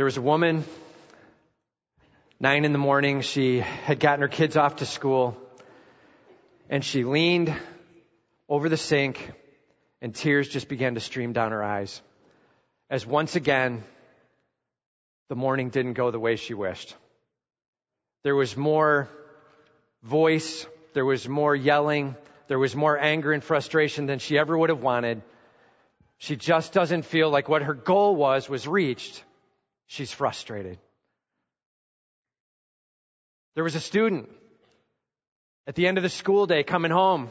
There was a woman, nine in the morning, she had gotten her kids off to school, and she leaned over the sink, and tears just began to stream down her eyes. As once again, the morning didn't go the way she wished. There was more voice, there was more yelling, there was more anger and frustration than she ever would have wanted. She just doesn't feel like what her goal was was reached. She's frustrated. There was a student at the end of the school day coming home,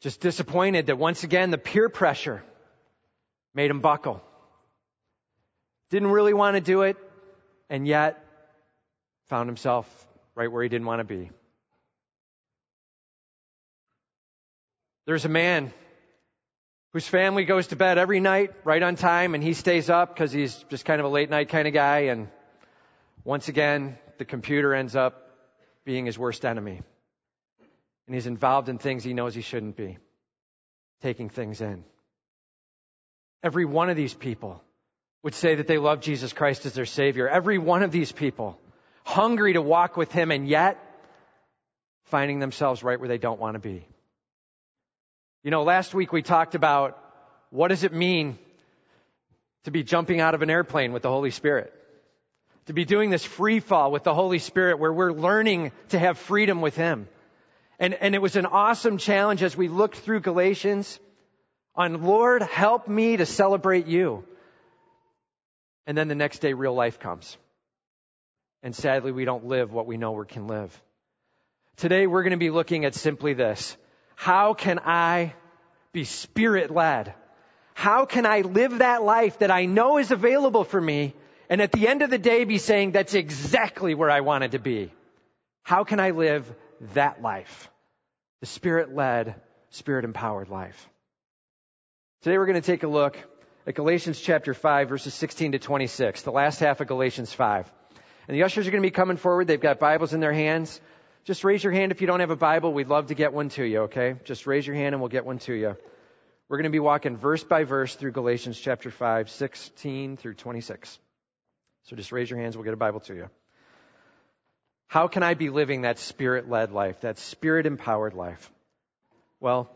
just disappointed that once again the peer pressure made him buckle. Didn't really want to do it, and yet found himself right where he didn't want to be. There's a man whose family goes to bed every night right on time and he stays up because he's just kind of a late night kind of guy and once again the computer ends up being his worst enemy. And he's involved in things he knows he shouldn't be taking things in. Every one of these people would say that they love Jesus Christ as their savior. Every one of these people hungry to walk with him and yet finding themselves right where they don't want to be you know, last week we talked about what does it mean to be jumping out of an airplane with the Holy Spirit? To be doing this free fall with the Holy Spirit where we're learning to have freedom with Him. And, and it was an awesome challenge as we looked through Galatians on Lord, help me to celebrate you. And then the next day real life comes. And sadly we don't live what we know we can live. Today we're going to be looking at simply this. How can I be spirit led? How can I live that life that I know is available for me and at the end of the day be saying that's exactly where I wanted to be? How can I live that life? The spirit led, spirit empowered life. Today we're going to take a look at Galatians chapter 5 verses 16 to 26, the last half of Galatians 5. And the ushers are going to be coming forward. They've got Bibles in their hands. Just raise your hand if you don't have a Bible. We'd love to get one to you, okay? Just raise your hand and we'll get one to you. We're going to be walking verse by verse through Galatians chapter 5, 16 through 26. So just raise your hands, we'll get a Bible to you. How can I be living that spirit led life, that spirit empowered life? Well,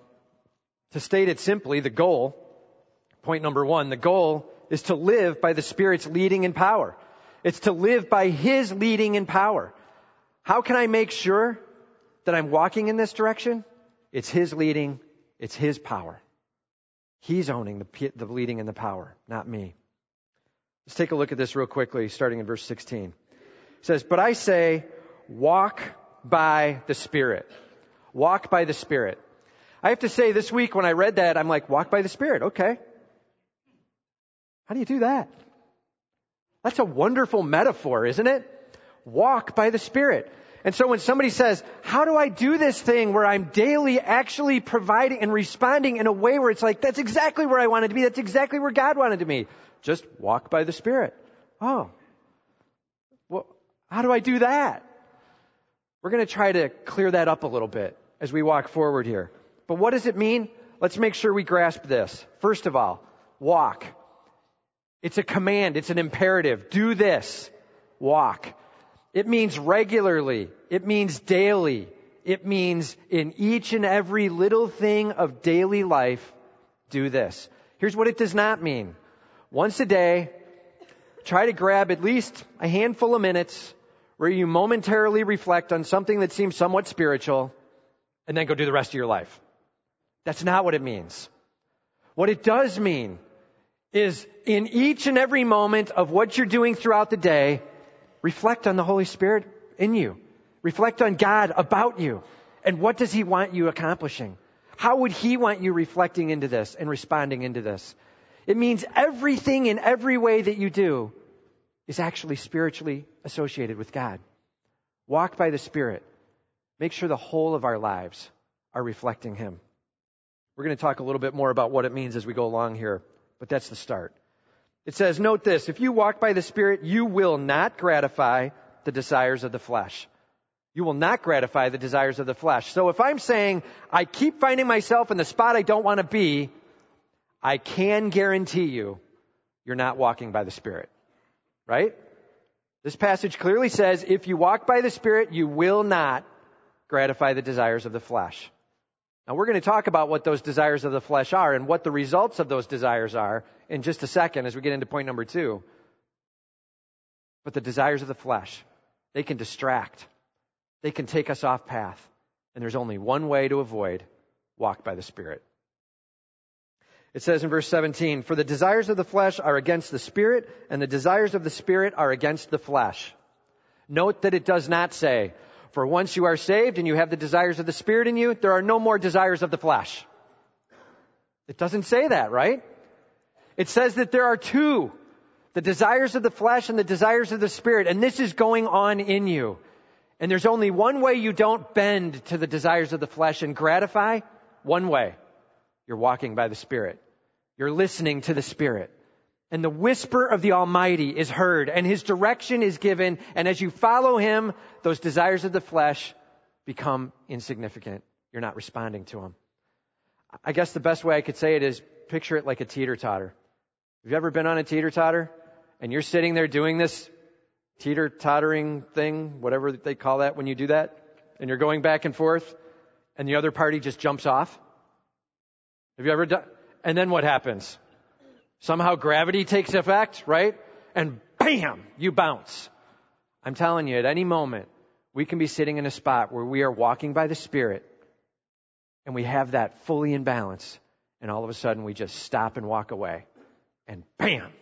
to state it simply, the goal, point number one, the goal is to live by the Spirit's leading and power. It's to live by His leading and power. How can I make sure that I'm walking in this direction? It's His leading, it's His power. He's owning the, the leading and the power, not me. Let's take a look at this real quickly, starting in verse 16. It says, But I say, walk by the Spirit. Walk by the Spirit. I have to say, this week when I read that, I'm like, walk by the Spirit. Okay. How do you do that? That's a wonderful metaphor, isn't it? walk by the Spirit. And so when somebody says, how do I do this thing where I'm daily actually providing and responding in a way where it's like, that's exactly where I wanted to be. That's exactly where God wanted to be. Just walk by the Spirit. Oh. Well, how do I do that? We're going to try to clear that up a little bit as we walk forward here. But what does it mean? Let's make sure we grasp this. First of all, walk. It's a command. It's an imperative. Do this. Walk. It means regularly. It means daily. It means in each and every little thing of daily life, do this. Here's what it does not mean. Once a day, try to grab at least a handful of minutes where you momentarily reflect on something that seems somewhat spiritual and then go do the rest of your life. That's not what it means. What it does mean is in each and every moment of what you're doing throughout the day, Reflect on the Holy Spirit in you. Reflect on God about you. And what does He want you accomplishing? How would He want you reflecting into this and responding into this? It means everything in every way that you do is actually spiritually associated with God. Walk by the Spirit. Make sure the whole of our lives are reflecting Him. We're going to talk a little bit more about what it means as we go along here, but that's the start. It says, note this, if you walk by the Spirit, you will not gratify the desires of the flesh. You will not gratify the desires of the flesh. So if I'm saying I keep finding myself in the spot I don't want to be, I can guarantee you you're not walking by the Spirit. Right? This passage clearly says if you walk by the Spirit, you will not gratify the desires of the flesh. Now we're going to talk about what those desires of the flesh are and what the results of those desires are in just a second as we get into point number two. But the desires of the flesh, they can distract. They can take us off path. And there's only one way to avoid walk by the Spirit. It says in verse 17, For the desires of the flesh are against the Spirit, and the desires of the Spirit are against the flesh. Note that it does not say, For once you are saved and you have the desires of the Spirit in you, there are no more desires of the flesh. It doesn't say that, right? It says that there are two, the desires of the flesh and the desires of the Spirit, and this is going on in you. And there's only one way you don't bend to the desires of the flesh and gratify, one way. You're walking by the Spirit. You're listening to the Spirit. And the whisper of the Almighty is heard and His direction is given. And as you follow Him, those desires of the flesh become insignificant. You're not responding to them. I guess the best way I could say it is picture it like a teeter totter. Have you ever been on a teeter totter and you're sitting there doing this teeter tottering thing, whatever they call that when you do that, and you're going back and forth and the other party just jumps off? Have you ever done? And then what happens? Somehow gravity takes effect, right? And bam, you bounce. I'm telling you, at any moment, we can be sitting in a spot where we are walking by the Spirit and we have that fully in balance, and all of a sudden we just stop and walk away, and bam,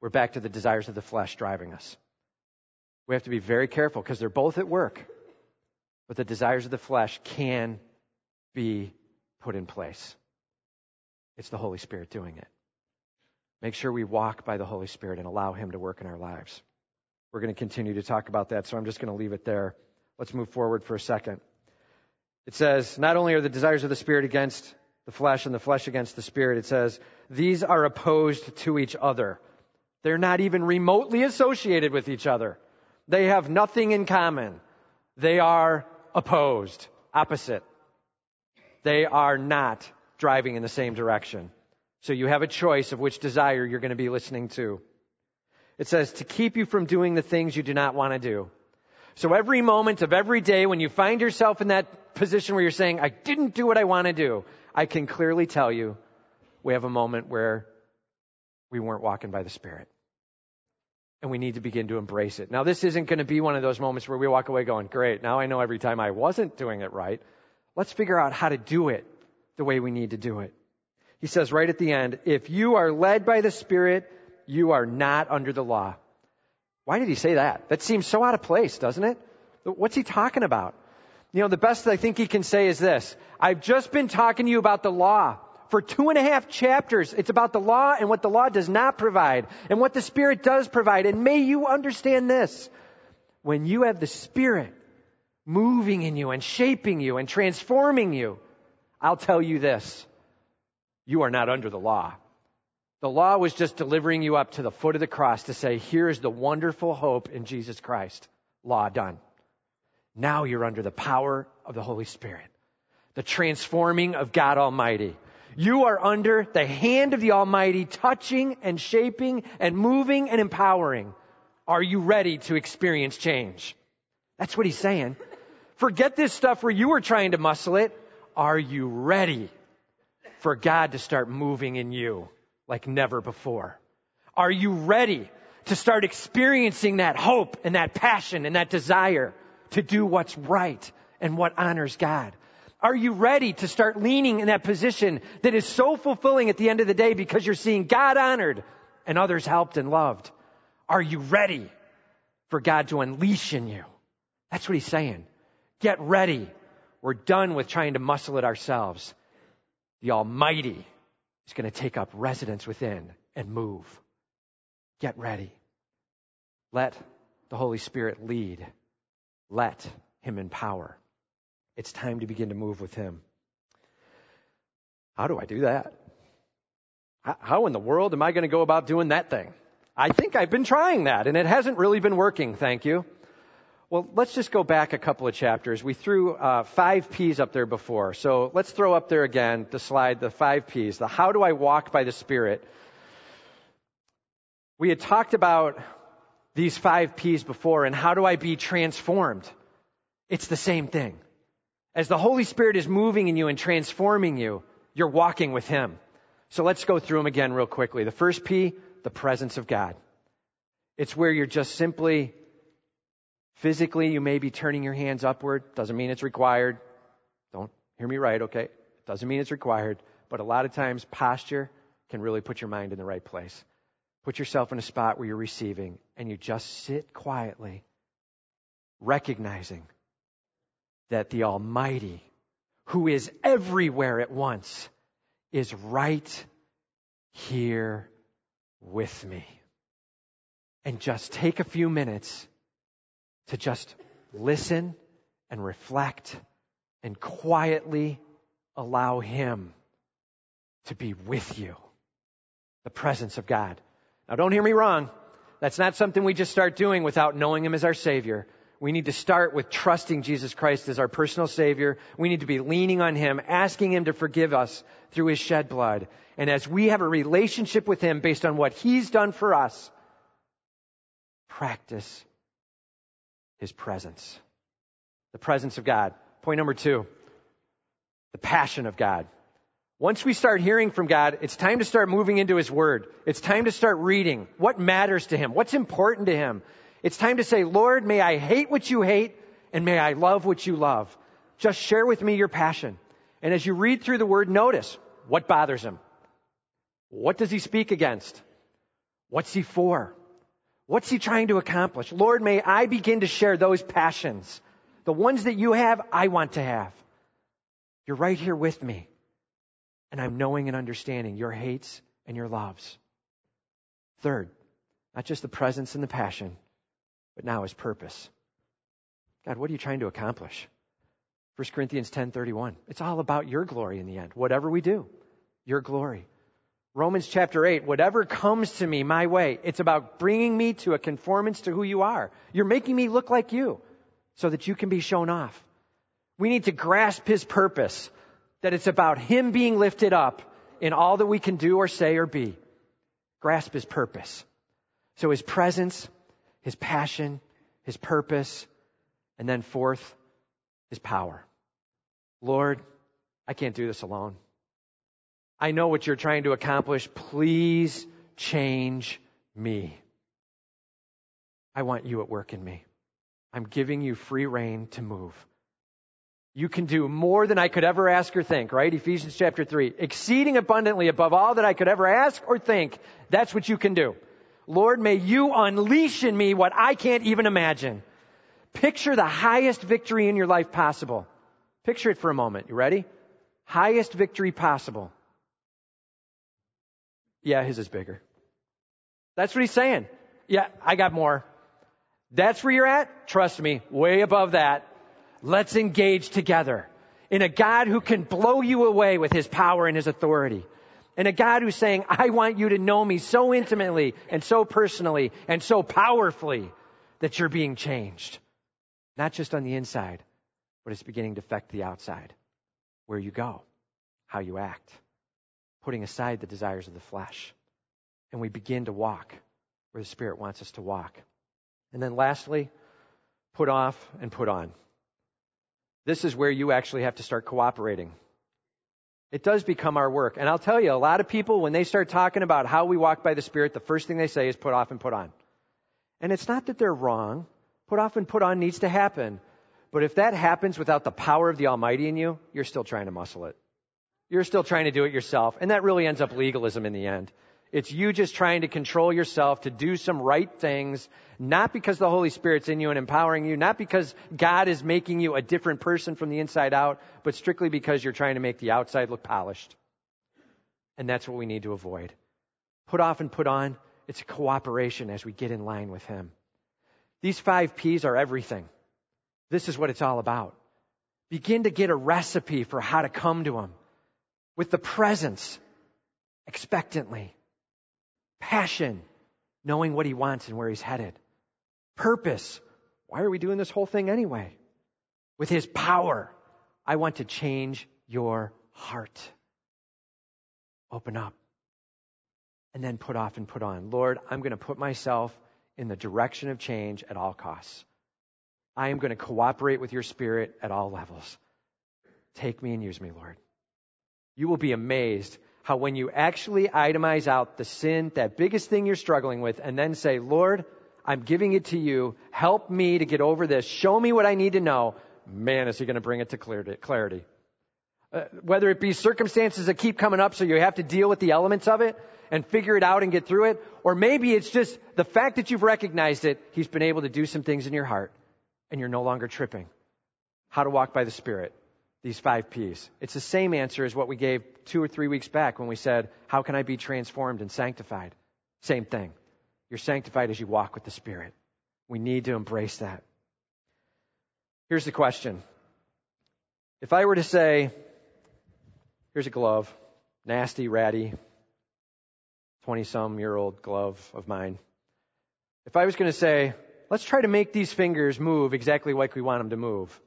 we're back to the desires of the flesh driving us. We have to be very careful because they're both at work, but the desires of the flesh can be put in place. It's the Holy Spirit doing it. Make sure we walk by the Holy Spirit and allow Him to work in our lives. We're going to continue to talk about that, so I'm just going to leave it there. Let's move forward for a second. It says, not only are the desires of the Spirit against the flesh and the flesh against the Spirit, it says, these are opposed to each other. They're not even remotely associated with each other. They have nothing in common. They are opposed, opposite. They are not driving in the same direction. So you have a choice of which desire you're going to be listening to. It says to keep you from doing the things you do not want to do. So every moment of every day when you find yourself in that position where you're saying, I didn't do what I want to do, I can clearly tell you we have a moment where we weren't walking by the Spirit. And we need to begin to embrace it. Now, this isn't going to be one of those moments where we walk away going, great, now I know every time I wasn't doing it right. Let's figure out how to do it the way we need to do it. He says right at the end, if you are led by the Spirit, you are not under the law. Why did he say that? That seems so out of place, doesn't it? What's he talking about? You know, the best I think he can say is this. I've just been talking to you about the law. For two and a half chapters, it's about the law and what the law does not provide and what the Spirit does provide. And may you understand this. When you have the Spirit moving in you and shaping you and transforming you, I'll tell you this. You are not under the law. The law was just delivering you up to the foot of the cross to say, here is the wonderful hope in Jesus Christ. Law done. Now you're under the power of the Holy Spirit. The transforming of God Almighty. You are under the hand of the Almighty, touching and shaping and moving and empowering. Are you ready to experience change? That's what he's saying. Forget this stuff where you were trying to muscle it. Are you ready for God to start moving in you like never before? Are you ready to start experiencing that hope and that passion and that desire to do what's right and what honors God? Are you ready to start leaning in that position that is so fulfilling at the end of the day because you're seeing God honored and others helped and loved? Are you ready for God to unleash in you? That's what he's saying. Get ready we're done with trying to muscle it ourselves. The Almighty is going to take up residence within and move. Get ready. Let the Holy Spirit lead. Let Him empower. It's time to begin to move with Him. How do I do that? How in the world am I going to go about doing that thing? I think I've been trying that and it hasn't really been working, thank you. Well, let's just go back a couple of chapters. We threw uh, five P's up there before. So let's throw up there again the slide, the five P's. The how do I walk by the Spirit? We had talked about these five P's before and how do I be transformed? It's the same thing. As the Holy Spirit is moving in you and transforming you, you're walking with Him. So let's go through them again real quickly. The first P, the presence of God. It's where you're just simply physically, you may be turning your hands upward. Doesn't mean it's required. Don't hear me right, okay? Doesn't mean it's required. But a lot of times, posture can really put your mind in the right place. Put yourself in a spot where you're receiving and you just sit quietly, recognizing that the Almighty, who is everywhere at once, is right here with me. And just take a few minutes to just listen and reflect and quietly allow Him to be with you. The presence of God. Now don't hear me wrong. That's not something we just start doing without knowing Him as our Savior. We need to start with trusting Jesus Christ as our personal Savior. We need to be leaning on Him, asking Him to forgive us through His shed blood. And as we have a relationship with Him based on what He's done for us, practice His presence. The presence of God. Point number two. The passion of God. Once we start hearing from God, it's time to start moving into His Word. It's time to start reading what matters to Him, what's important to Him. It's time to say, Lord, may I hate what you hate and may I love what you love. Just share with me your passion. And as you read through the word, notice what bothers him. What does he speak against? What's he for? What's he trying to accomplish? Lord, may I begin to share those passions. The ones that you have, I want to have. You're right here with me. And I'm knowing and understanding your hates and your loves. Third, not just the presence and the passion, but now his purpose. God, what are you trying to accomplish? 1 Corinthians 10:31. It's all about your glory in the end. Whatever we do, your glory. Romans chapter 8, whatever comes to me my way, it's about bringing me to a conformance to who you are. You're making me look like you so that you can be shown off. We need to grasp his purpose, that it's about him being lifted up in all that we can do or say or be. Grasp his purpose. So his presence, his passion, his purpose, and then fourth, his power. Lord, I can't do this alone. I know what you're trying to accomplish. Please change me. I want you at work in me. I'm giving you free reign to move. You can do more than I could ever ask or think, right? Ephesians chapter 3. Exceeding abundantly above all that I could ever ask or think. That's what you can do. Lord, may you unleash in me what I can't even imagine. Picture the highest victory in your life possible. Picture it for a moment. You ready? Highest victory possible. Yeah, his is bigger. That's what he's saying. Yeah, I got more. That's where you're at? Trust me, way above that. Let's engage together in a God who can blow you away with his power and his authority. And a God who's saying, I want you to know me so intimately and so personally and so powerfully that you're being changed. Not just on the inside, but it's beginning to affect the outside. Where you go, how you act, putting aside the desires of the flesh. And we begin to walk where the Spirit wants us to walk. And then lastly, put off and put on. This is where you actually have to start cooperating it does become our work. And I'll tell you, a lot of people, when they start talking about how we walk by the Spirit, the first thing they say is put off and put on. And it's not that they're wrong. Put off and put on needs to happen. But if that happens without the power of the Almighty in you, you're still trying to muscle it. You're still trying to do it yourself. And that really ends up legalism in the end. It's you just trying to control yourself to do some right things, not because the Holy Spirit's in you and empowering you, not because God is making you a different person from the inside out, but strictly because you're trying to make the outside look polished. And that's what we need to avoid. Put off and put on, it's a cooperation as we get in line with Him. These five P's are everything. This is what it's all about. Begin to get a recipe for how to come to Him with the presence expectantly Passion, knowing what he wants and where he's headed. Purpose. Why are we doing this whole thing anyway? With his power, I want to change your heart. Open up. and then put off and put on. Lord, I'm going to put myself in the direction of change at all costs. I am going to cooperate with your spirit at all levels. Take me and use me, Lord. You will be amazed how when you actually itemize out the sin, that biggest thing you're struggling with, and then say, Lord, I'm giving it to you. Help me to get over this. Show me what I need to know. Man, is he going to bring it to clarity. Uh, whether it be circumstances that keep coming up so you have to deal with the elements of it and figure it out and get through it, or maybe it's just the fact that you've recognized it, he's been able to do some things in your heart and you're no longer tripping. How to walk by the Spirit. These five P's. It's the same answer as what we gave two or three weeks back when we said, How can I be transformed and sanctified? Same thing. You're sanctified as you walk with the Spirit. We need to embrace that. Here's the question. If I were to say, here's a glove, nasty, ratty, 20 some year old glove of mine. If I was going to say, let's try to make these fingers move exactly like we want them to move,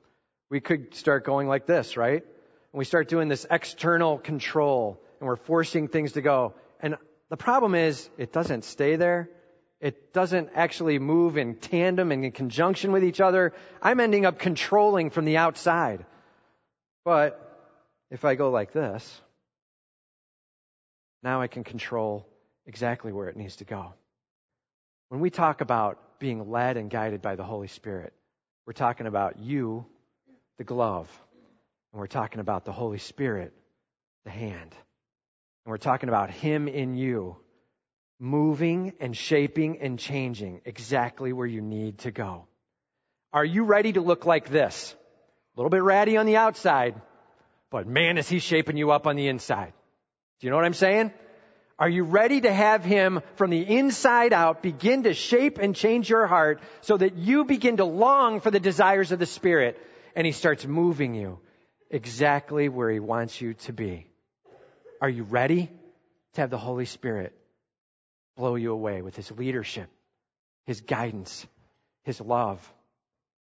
we could start going like this, right? And we start doing this external control and we're forcing things to go. And the problem is, it doesn't stay there. It doesn't actually move in tandem and in conjunction with each other. I'm ending up controlling from the outside. But if I go like this, now I can control exactly where it needs to go. When we talk about being led and guided by the Holy Spirit, we're talking about you, the glove, and we're talking about the Holy Spirit, the hand. And we're talking about Him in you, moving and shaping and changing exactly where you need to go. Are you ready to look like this? A little bit ratty on the outside, but man, is He shaping you up on the inside. Do you know what I'm saying? Are you ready to have Him from the inside out begin to shape and change your heart so that you begin to long for the desires of the Spirit and He starts moving you exactly where He wants you to be? Are you ready to have the Holy Spirit blow you away with His leadership, His guidance, His love,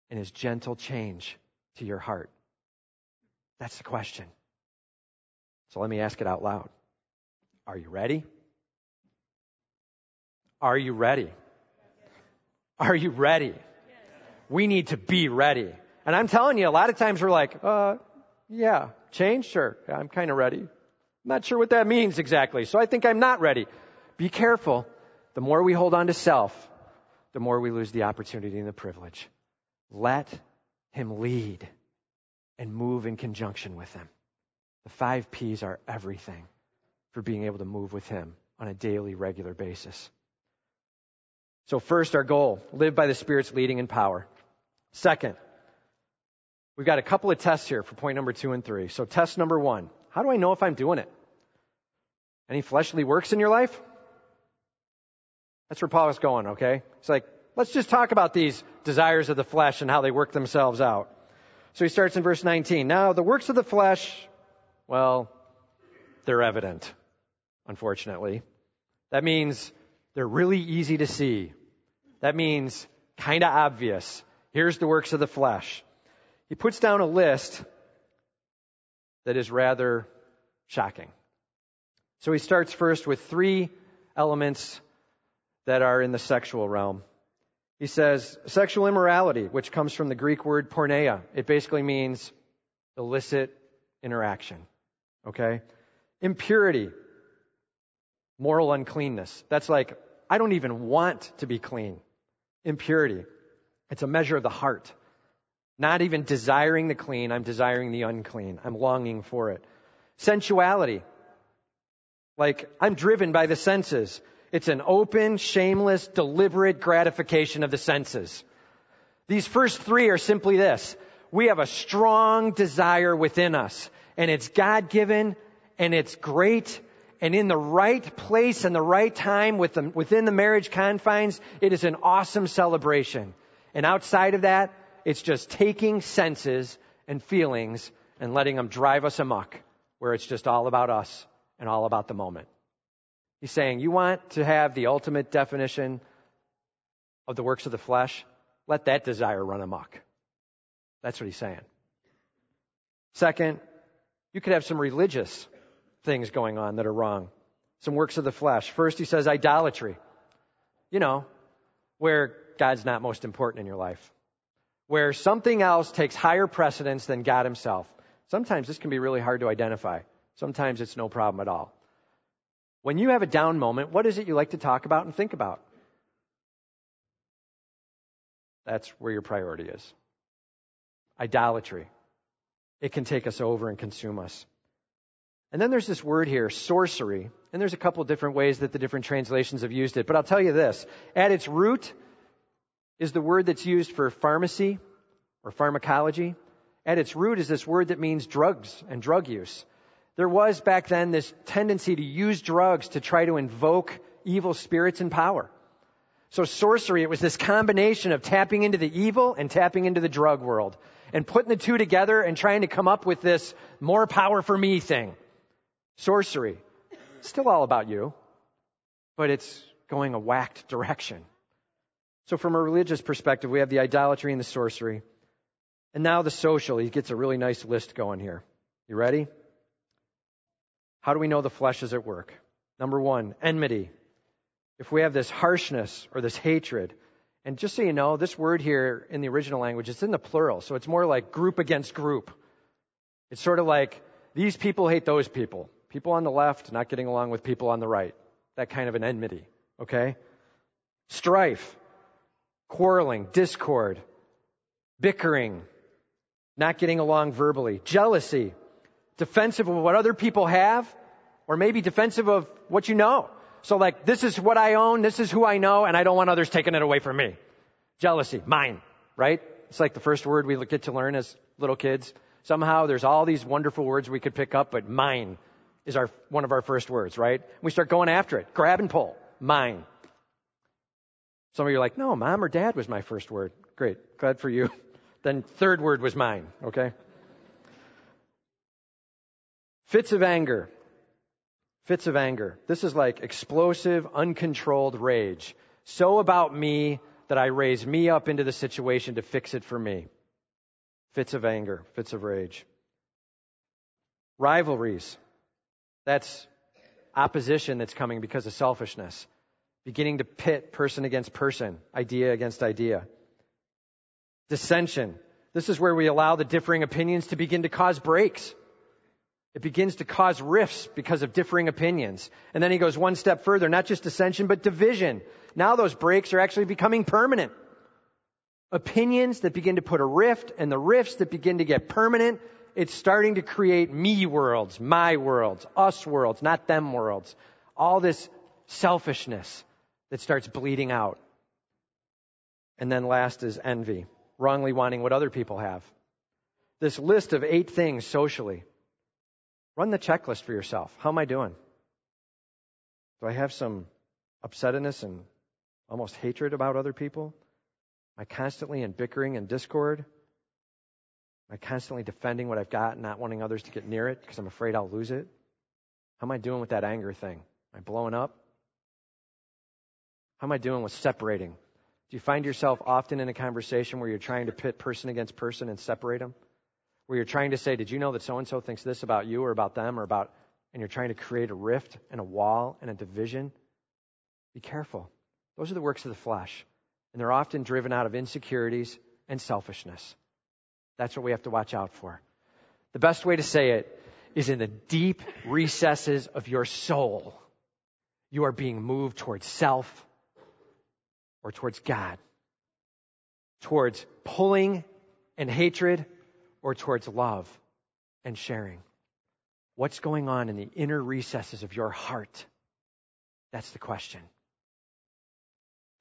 and His gentle change to your heart? That's the question. So let me ask it out loud. Are you ready? Are you ready? Are you ready? We need to be ready. And I'm telling you, a lot of times we're like, uh, yeah, change? Sure. I'm kind of ready. I'm not sure what that means exactly. So I think I'm not ready. Be careful. The more we hold on to self, the more we lose the opportunity and the privilege. Let him lead and move in conjunction with him. The five P's are everything for being able to move with Him on a daily, regular basis. So, first, our goal live by the Spirit's leading and power. Second, we've got a couple of tests here for point number two and three. So, test number one how do I know if I'm doing it? Any fleshly works in your life? That's where Paul is going, okay? It's like, let's just talk about these desires of the flesh and how they work themselves out. So he starts in verse 19. Now, the works of the flesh, well, they're evident unfortunately. That means they're really easy to see. That means kind of obvious. Here's the works of the flesh. He puts down a list that is rather shocking. So he starts first with three elements that are in the sexual realm. He says sexual immorality, which comes from the Greek word porneia. It basically means illicit interaction. Okay? Impurity, moral uncleanness. That's like, I don't even want to be clean. Impurity. It's a measure of the heart. Not even desiring the clean, I'm desiring the unclean. I'm longing for it. Sensuality. Like, I'm driven by the senses. It's an open, shameless, deliberate gratification of the senses. These first three are simply this. We have a strong desire within us, and it's God given, and it's great, and in the right place and the right time within the marriage confines, it is an awesome celebration. And outside of that, it's just taking senses and feelings and letting them drive us amok, where it's just all about us and all about the moment. He's saying, you want to have the ultimate definition of the works of the flesh? Let that desire run amok. That's what he's saying. Second, you could have some religious things going on that are wrong. Some works of the flesh. First, he says idolatry. You know, where God's not most important in your life. Where something else takes higher precedence than God himself. Sometimes this can be really hard to identify. Sometimes it's no problem at all. When you have a down moment, what is it you like to talk about and think about? That's where your priority is. Idolatry. It can take us over and consume us. And then there's this word here, sorcery. And there's a couple different ways that the different translations have used it. But I'll tell you this. At its root is the word that's used for pharmacy or pharmacology. At its root is this word that means drugs and drug use. There was back then this tendency to use drugs to try to invoke evil spirits and power. So sorcery, it was this combination of tapping into the evil and tapping into the drug world and putting the two together and trying to come up with this more power for me thing. Sorcery. Still all about you, but it's going a whacked direction. So from a religious perspective, we have the idolatry and the sorcery. And now the social. He gets a really nice list going here. You ready? How do we know the flesh is at work? Number one, enmity if we have this harshness or this hatred, and just so you know, this word here in the original language, it's in the plural, so it's more like group against group. It's sort of like these people hate those people. People on the left not getting along with people on the right. That kind of an enmity, okay? Strife, quarreling, discord, bickering, not getting along verbally, jealousy, defensive of what other people have, or maybe defensive of what you know. So like, this is what I own, this is who I know, and I don't want others taking it away from me. Jealousy, mine, right? It's like the first word we get to learn as little kids. Somehow there's all these wonderful words we could pick up, but mine is our, one of our first words, right? We start going after it. Grab and pull. Mine. Some of you are like, no, mom or dad was my first word. Great. Glad for you. Then third word was mine, okay? Fits of anger. Fits of anger. This is like explosive, uncontrolled rage. So about me that I raise me up into the situation to fix it for me. Fits of anger, fits of rage. Rivalries. That's opposition that's coming because of selfishness. Beginning to pit person against person, idea against idea. Dissension. This is where we allow the differing opinions to begin to cause breaks. It begins to cause rifts because of differing opinions. And then he goes one step further, not just dissension, but division. Now those breaks are actually becoming permanent. Opinions that begin to put a rift and the rifts that begin to get permanent, it's starting to create me worlds, my worlds, us worlds, not them worlds. All this selfishness that starts bleeding out. And then last is envy, wrongly wanting what other people have. This list of eight things socially Run the checklist for yourself. How am I doing? Do I have some upsetness and almost hatred about other people? Am I constantly in bickering and discord? Am I constantly defending what I've got and not wanting others to get near it because I'm afraid I'll lose it? How am I doing with that anger thing? Am I blowing up? How am I doing with separating? Do you find yourself often in a conversation where you're trying to pit person against person and separate them? where you're trying to say, Did you know that so and so thinks this about you or about them or about, and you're trying to create a rift and a wall and a division? Be careful. Those are the works of the flesh. And they're often driven out of insecurities and selfishness. That's what we have to watch out for. The best way to say it is in the deep recesses of your soul, you are being moved towards self or towards God, towards pulling and hatred or towards love and sharing? What's going on in the inner recesses of your heart? That's the question.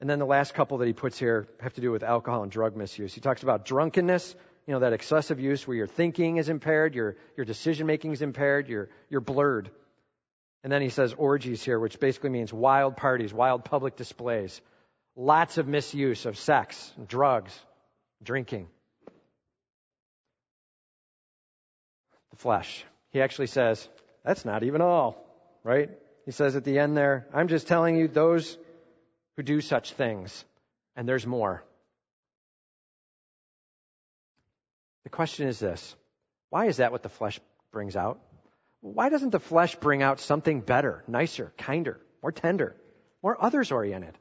And then the last couple that he puts here have to do with alcohol and drug misuse. He talks about drunkenness, you know, that excessive use where your thinking is impaired, your, your decision making is impaired, you're, you're blurred. And then he says orgies here, which basically means wild parties, wild public displays. Lots of misuse of sex, drugs, drinking. The flesh. He actually says, that's not even all, right? He says at the end there, I'm just telling you those who do such things, and there's more. The question is this why is that what the flesh brings out? Why doesn't the flesh bring out something better, nicer, kinder, more tender, more others oriented?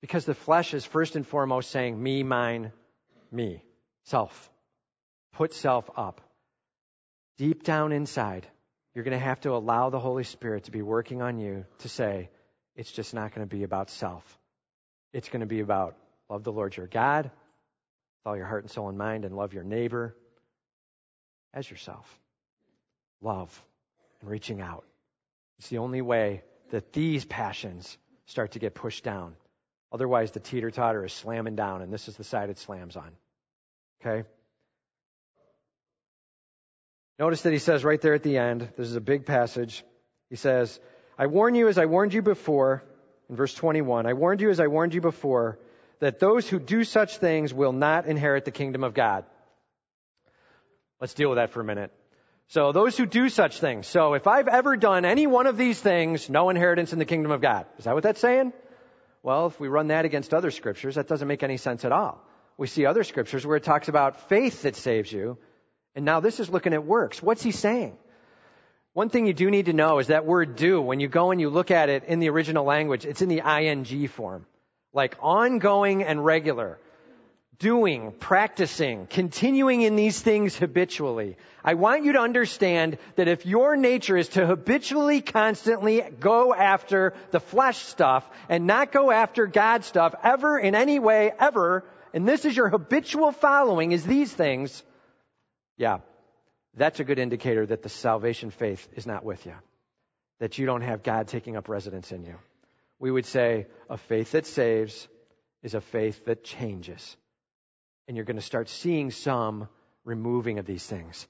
Because the flesh is first and foremost saying, me, mine, me, self. Put self up. Deep down inside, you're going to have to allow the Holy Spirit to be working on you to say, it's just not going to be about self. It's going to be about love the Lord your God with all your heart and soul and mind, and love your neighbor as yourself. Love and reaching out. It's the only way that these passions start to get pushed down. Otherwise, the teeter totter is slamming down, and this is the side it slams on. Okay? Notice that he says right there at the end, this is a big passage. He says, I warn you as I warned you before, in verse 21, I warned you as I warned you before, that those who do such things will not inherit the kingdom of God. Let's deal with that for a minute. So those who do such things. So if I've ever done any one of these things, no inheritance in the kingdom of God. Is that what that's saying? Well, if we run that against other scriptures, that doesn't make any sense at all. We see other scriptures where it talks about faith that saves you. And now this is looking at works. What's he saying? One thing you do need to know is that word do, when you go and you look at it in the original language, it's in the ing form. Like ongoing and regular. Doing, practicing, continuing in these things habitually. I want you to understand that if your nature is to habitually, constantly go after the flesh stuff and not go after God stuff ever in any way, ever, and this is your habitual following is these things, yeah, that's a good indicator that the salvation faith is not with you. That you don't have God taking up residence in you. We would say a faith that saves is a faith that changes. And you're going to start seeing some removing of these things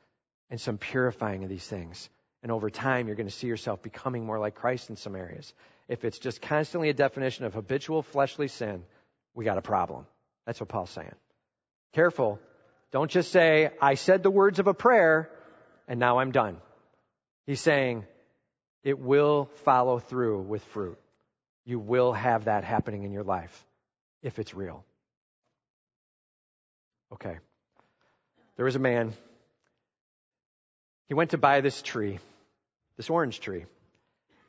and some purifying of these things. And over time, you're going to see yourself becoming more like Christ in some areas. If it's just constantly a definition of habitual fleshly sin, we got a problem. That's what Paul's saying. Careful. Don't just say, I said the words of a prayer and now I'm done. He's saying it will follow through with fruit. You will have that happening in your life if it's real. Okay. There was a man. He went to buy this tree, this orange tree.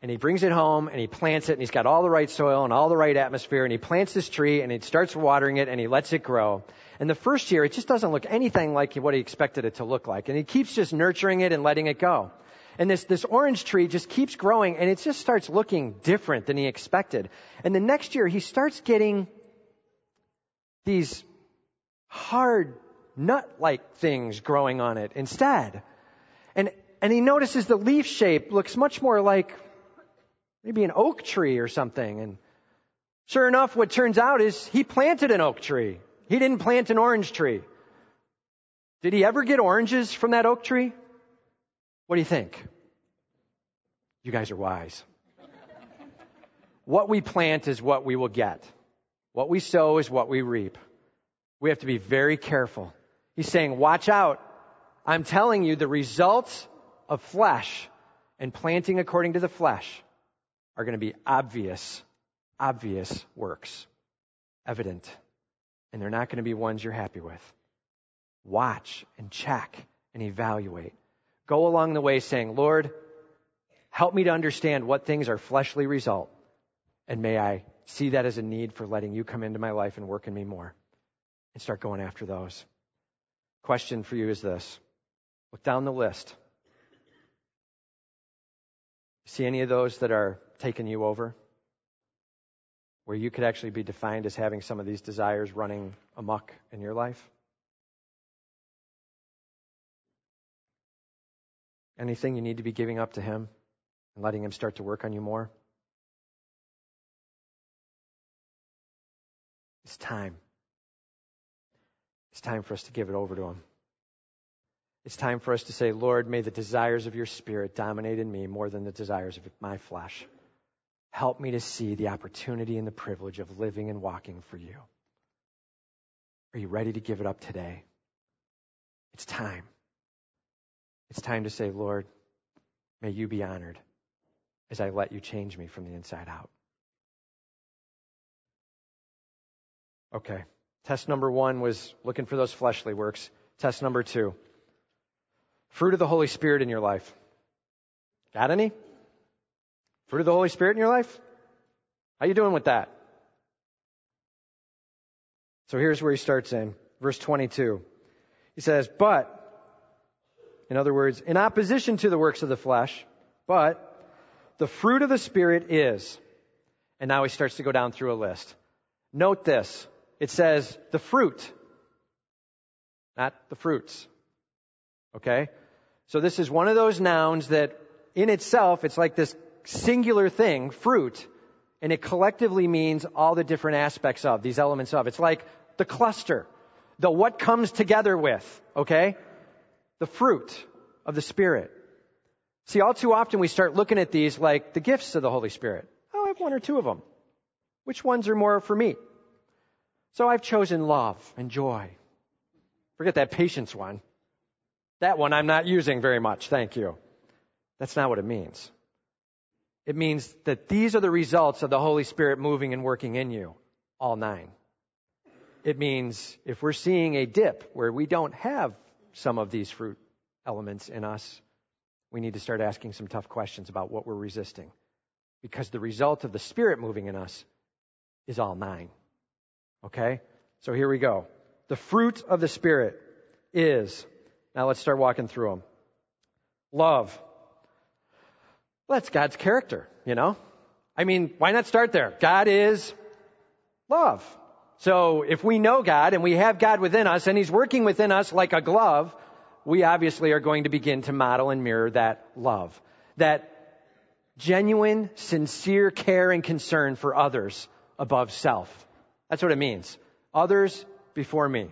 And he brings it home and he plants it and he's got all the right soil and all the right atmosphere and he plants this tree and he starts watering it and he lets it grow. And the first year, it just doesn't look anything like what he expected it to look like. And he keeps just nurturing it and letting it go. And this, this orange tree just keeps growing and it just starts looking different than he expected. And the next year, he starts getting these hard nut-like things growing on it instead. And, and he notices the leaf shape looks much more like maybe an oak tree or something. And sure enough, what turns out is he planted an oak tree. He didn't plant an orange tree. Did he ever get oranges from that oak tree? What do you think? You guys are wise. what we plant is what we will get. What we sow is what we reap. We have to be very careful. He's saying, watch out. I'm telling you the results of flesh and planting according to the flesh are going to be obvious, obvious works. Evident and they're not going to be ones you're happy with. Watch and check and evaluate. Go along the way saying, Lord, help me to understand what things are fleshly result, and may I see that as a need for letting you come into my life and work in me more, and start going after those. Question for you is this look down the list. See any of those that are taking you over? where you could actually be defined as having some of these desires running amok in your life? Anything you need to be giving up to Him and letting Him start to work on you more? It's time. It's time for us to give it over to Him. It's time for us to say, Lord, may the desires of your Spirit dominate in me more than the desires of my flesh. Help me to see the opportunity and the privilege of living and walking for you. Are you ready to give it up today? It's time. It's time to say, Lord, may you be honored as I let you change me from the inside out. Okay. Test number one was looking for those fleshly works. Test number two fruit of the Holy Spirit in your life. Got any? Fruit of the Holy Spirit in your life? How you doing with that? So here's where he starts in verse 22. He says, but, in other words, in opposition to the works of the flesh, but the fruit of the Spirit is, and now he starts to go down through a list. Note this. It says the fruit, not the fruits. Okay? So this is one of those nouns that in itself, it's like this singular thing, fruit, and it collectively means all the different aspects of, these elements of. It's like the cluster, the what comes together with, okay? The fruit of the Spirit. See, all too often we start looking at these like the gifts of the Holy Spirit. Oh, I have one or two of them. Which ones are more for me? So I've chosen love and joy. Forget that patience one. That one I'm not using very much, thank you. That's not what it means. It means that these are the results of the Holy Spirit moving and working in you, all nine. It means if we're seeing a dip where we don't have some of these fruit elements in us, we need to start asking some tough questions about what we're resisting. Because the result of the Spirit moving in us is all nine. Okay? So here we go. The fruit of the Spirit is, now let's start walking through them. Love. Well, that's God's character, you know? I mean, why not start there? God is love. So if we know God and we have God within us and He's working within us like a glove, we obviously are going to begin to model and mirror that love. That genuine, sincere care and concern for others above self. That's what it means. Others before me.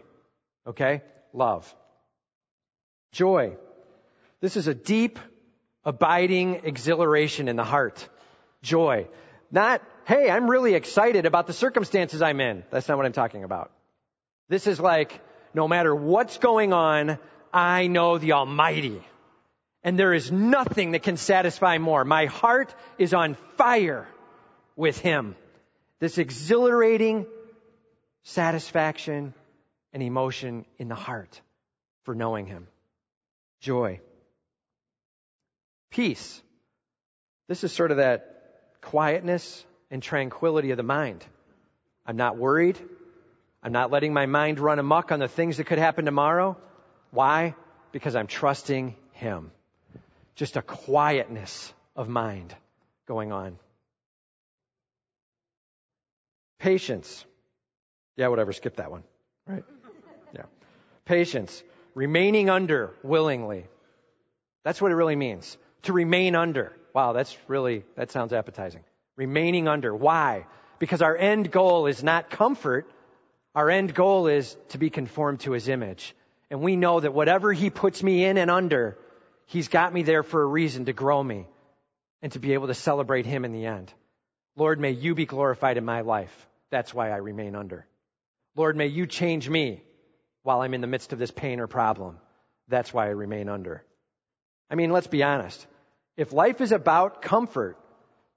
Okay? Love. Joy. This is a deep, abiding exhilaration in the heart. Joy. Not, hey, I'm really excited about the circumstances I'm in. That's not what I'm talking about. This is like, no matter what's going on, I know the Almighty. And there is nothing that can satisfy more. My heart is on fire with Him. This exhilarating satisfaction and emotion in the heart for knowing Him. Joy. Peace. This is sort of that quietness and tranquility of the mind. I'm not worried. I'm not letting my mind run amok on the things that could happen tomorrow. Why? Because I'm trusting Him. Just a quietness of mind going on. Patience. Yeah, whatever, skip that one. Right? Yeah. Patience. Remaining under willingly. That's what it really means. To remain under. Wow, that's really, that sounds appetizing. Remaining under. Why? Because our end goal is not comfort. Our end goal is to be conformed to His image. And we know that whatever He puts me in and under, He's got me there for a reason to grow me and to be able to celebrate Him in the end. Lord, may you be glorified in my life. That's why I remain under. Lord, may you change me while I'm in the midst of this pain or problem. That's why I remain under. I mean, let's be honest. If life is about comfort,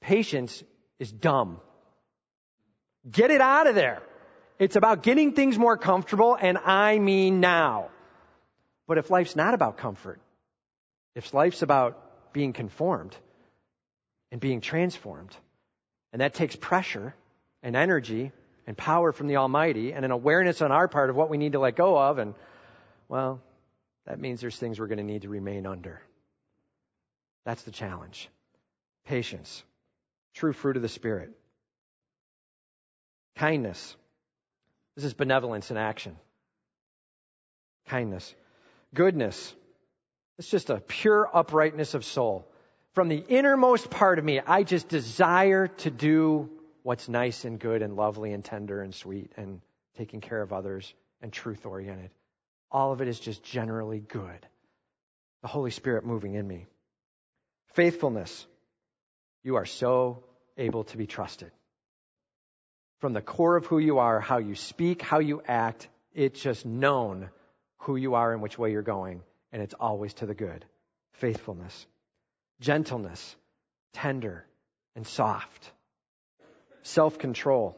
patience is dumb. Get it out of there. It's about getting things more comfortable, and I mean now. But if life's not about comfort, if life's about being conformed and being transformed, and that takes pressure and energy and power from the Almighty and an awareness on our part of what we need to let go of, and well, that means there's things we're going to need to remain under. That's the challenge. Patience. True fruit of the Spirit. Kindness. This is benevolence in action. Kindness. Goodness. It's just a pure uprightness of soul. From the innermost part of me, I just desire to do what's nice and good and lovely and tender and sweet and taking care of others and truth oriented. All of it is just generally good. The Holy Spirit moving in me. Faithfulness. You are so able to be trusted. From the core of who you are, how you speak, how you act, it's just known who you are and which way you're going, and it's always to the good. Faithfulness. Gentleness. Tender and soft. Self control.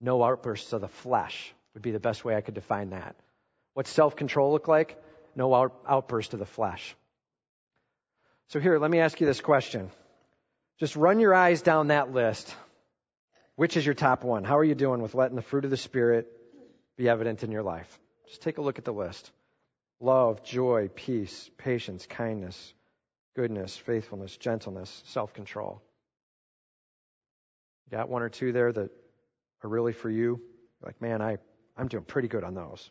No outbursts of the flesh would be the best way I could define that. What's self control look like? No out- of the flesh. So here, let me ask you this question. Just run your eyes down that list. Which is your top one? How are you doing with letting the fruit of the Spirit be evident in your life? Just take a look at the list love, joy, peace, patience, kindness, goodness, faithfulness, gentleness, self control. Got one or two there that are really for you? like, man, I, I'm doing pretty good on those.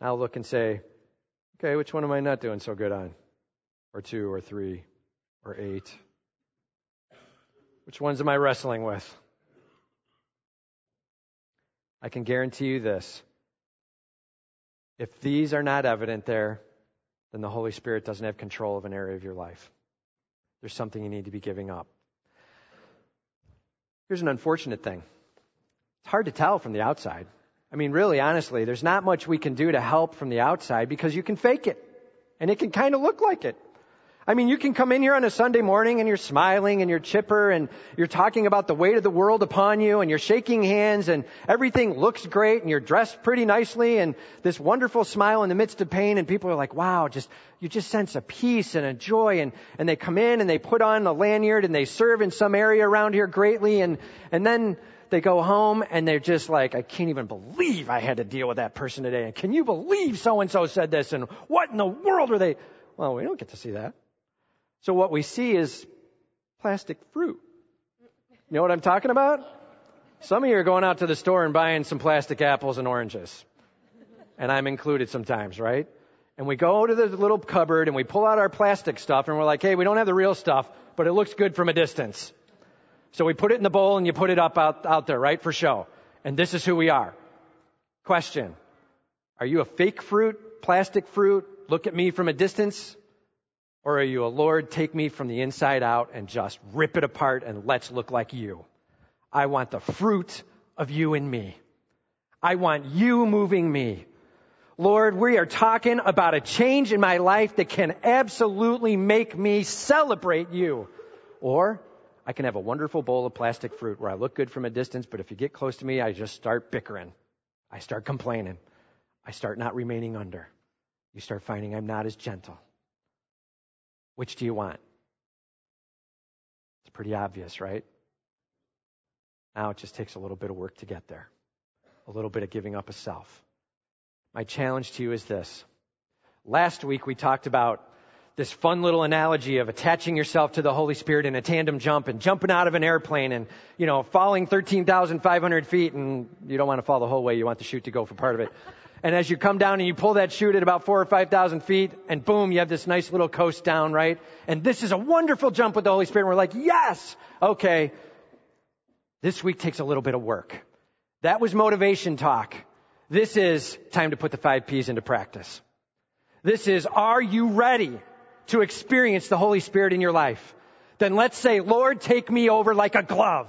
Now look and say, okay, which one am I not doing so good on? Or two, or three, or eight? Which ones am I wrestling with? I can guarantee you this. If these are not evident there, then the Holy Spirit doesn't have control of an area of your life. There's something you need to be giving up. Here's an unfortunate thing it's hard to tell from the outside. I mean, really, honestly, there's not much we can do to help from the outside because you can fake it. And it can kind of look like it. I mean, you can come in here on a Sunday morning and you're smiling and you're chipper and you're talking about the weight of the world upon you and you're shaking hands and everything looks great and you're dressed pretty nicely and this wonderful smile in the midst of pain and people are like, wow, just, you just sense a peace and a joy and, and they come in and they put on a lanyard and they serve in some area around here greatly and, and then they go home and they're just like, I can't even believe I had to deal with that person today. And can you believe so and so said this? And what in the world are they? Well, we don't get to see that. So what we see is plastic fruit. You know what I'm talking about? Some of you are going out to the store and buying some plastic apples and oranges. And I'm included sometimes, right? And we go to the little cupboard and we pull out our plastic stuff and we're like, hey, we don't have the real stuff, but it looks good from a distance. So we put it in the bowl and you put it up out, out there, right, for show. And this is who we are. Question. Are you a fake fruit, plastic fruit, look at me from a distance? Or are you a Lord, take me from the inside out and just rip it apart and let's look like you? I want the fruit of you in me. I want you moving me. Lord, we are talking about a change in my life that can absolutely make me celebrate you. Or I can have a wonderful bowl of plastic fruit where I look good from a distance, but if you get close to me, I just start bickering. I start complaining. I start not remaining under. You start finding I'm not as gentle. Which do you want? It's pretty obvious, right? Now it just takes a little bit of work to get there, a little bit of giving up of self. My challenge to you is this. Last week we talked about this fun little analogy of attaching yourself to the Holy Spirit in a tandem jump and jumping out of an airplane and, you know, falling 13,500 feet and you don't want to fall the whole way. You want the chute to go for part of it. And as you come down and you pull that chute at about four or 5,000 feet and boom, you have this nice little coast down, right? And this is a wonderful jump with the Holy Spirit. And we're like, yes! Okay. This week takes a little bit of work. That was motivation talk. This is time to put the five P's into practice. This is, are you ready to experience the Holy Spirit in your life? Then let's say, Lord, take me over like a glove.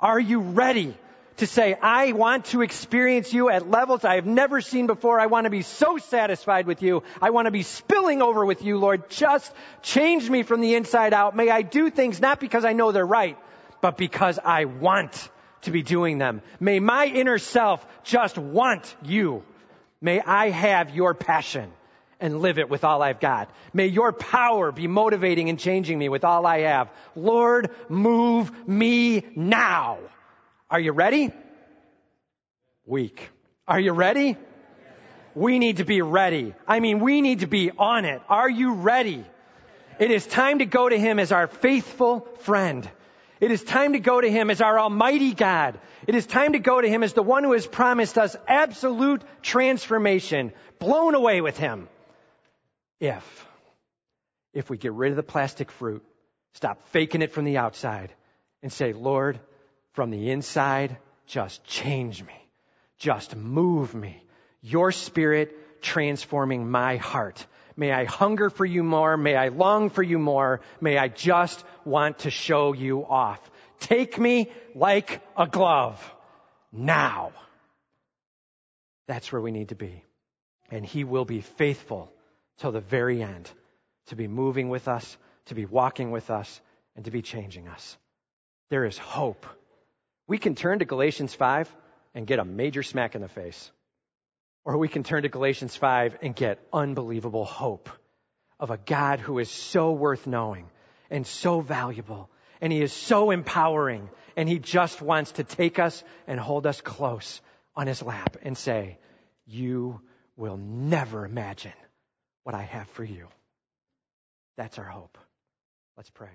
Are you ready to say, I want to experience you at levels I have never seen before. I want to be so satisfied with you. I want to be spilling over with you, Lord. Just change me from the inside out. May I do things not because I know they're right, but because I want to be doing them. May my inner self just want you. May I have your passion and live it with all I've got. May your power be motivating and changing me with all I have. Lord, move me now. Are you ready? Weak. Are you ready? We need to be ready. I mean, we need to be on it. Are you ready? It is time to go to Him as our faithful friend. It is time to go to Him as our Almighty God. It is time to go to Him as the one who has promised us absolute transformation, blown away with Him. If, if we get rid of the plastic fruit, stop faking it from the outside, and say, Lord, from the inside, just change me. Just move me. Your spirit transforming my heart. May I hunger for you more. May I long for you more. May I just want to show you off. Take me like a glove. Now. That's where we need to be. And he will be faithful till the very end to be moving with us, to be walking with us, and to be changing us. There is hope we can turn to Galatians 5 and get a major smack in the face. Or we can turn to Galatians 5 and get unbelievable hope of a God who is so worth knowing and so valuable and he is so empowering and he just wants to take us and hold us close on his lap and say, you will never imagine what I have for you. That's our hope. Let's pray.